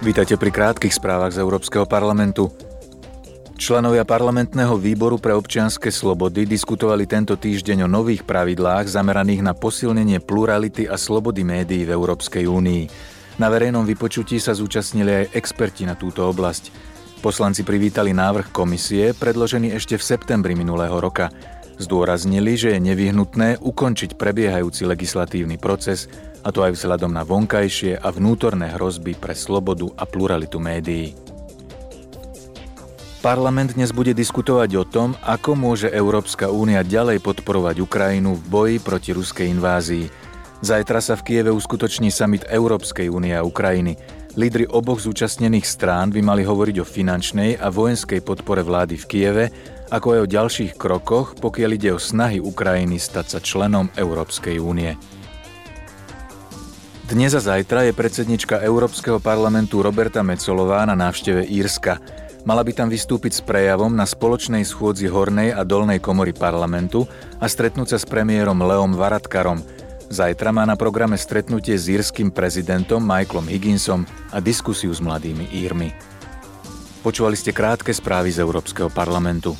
Vítajte pri krátkých správach z Európskeho parlamentu. Členovia parlamentného výboru pre občianske slobody diskutovali tento týždeň o nových pravidlách zameraných na posilnenie plurality a slobody médií v Európskej únii. Na verejnom vypočutí sa zúčastnili aj experti na túto oblasť. Poslanci privítali návrh komisie, predložený ešte v septembri minulého roka. Zdôraznili, že je nevyhnutné ukončiť prebiehajúci legislatívny proces, a to aj vzhľadom na vonkajšie a vnútorné hrozby pre slobodu a pluralitu médií. Parlament dnes bude diskutovať o tom, ako môže Európska únia ďalej podporovať Ukrajinu v boji proti ruskej invázii. Zajtra sa v Kieve uskutoční summit Európskej únie a Ukrajiny. Lídry oboch zúčastnených strán by mali hovoriť o finančnej a vojenskej podpore vlády v Kieve ako aj o ďalších krokoch, pokiaľ ide o snahy Ukrajiny stať sa členom Európskej únie. Dnes a zajtra je predsednička Európskeho parlamentu Roberta Mecolová na návšteve Írska. Mala by tam vystúpiť s prejavom na spoločnej schôdzi Hornej a Dolnej komory parlamentu a stretnúť sa s premiérom Leom Varadkarom. Zajtra má na programe stretnutie s írským prezidentom Michaelom Higginsom a diskusiu s mladými Írmi. Počúvali ste krátke správy z Európskeho parlamentu.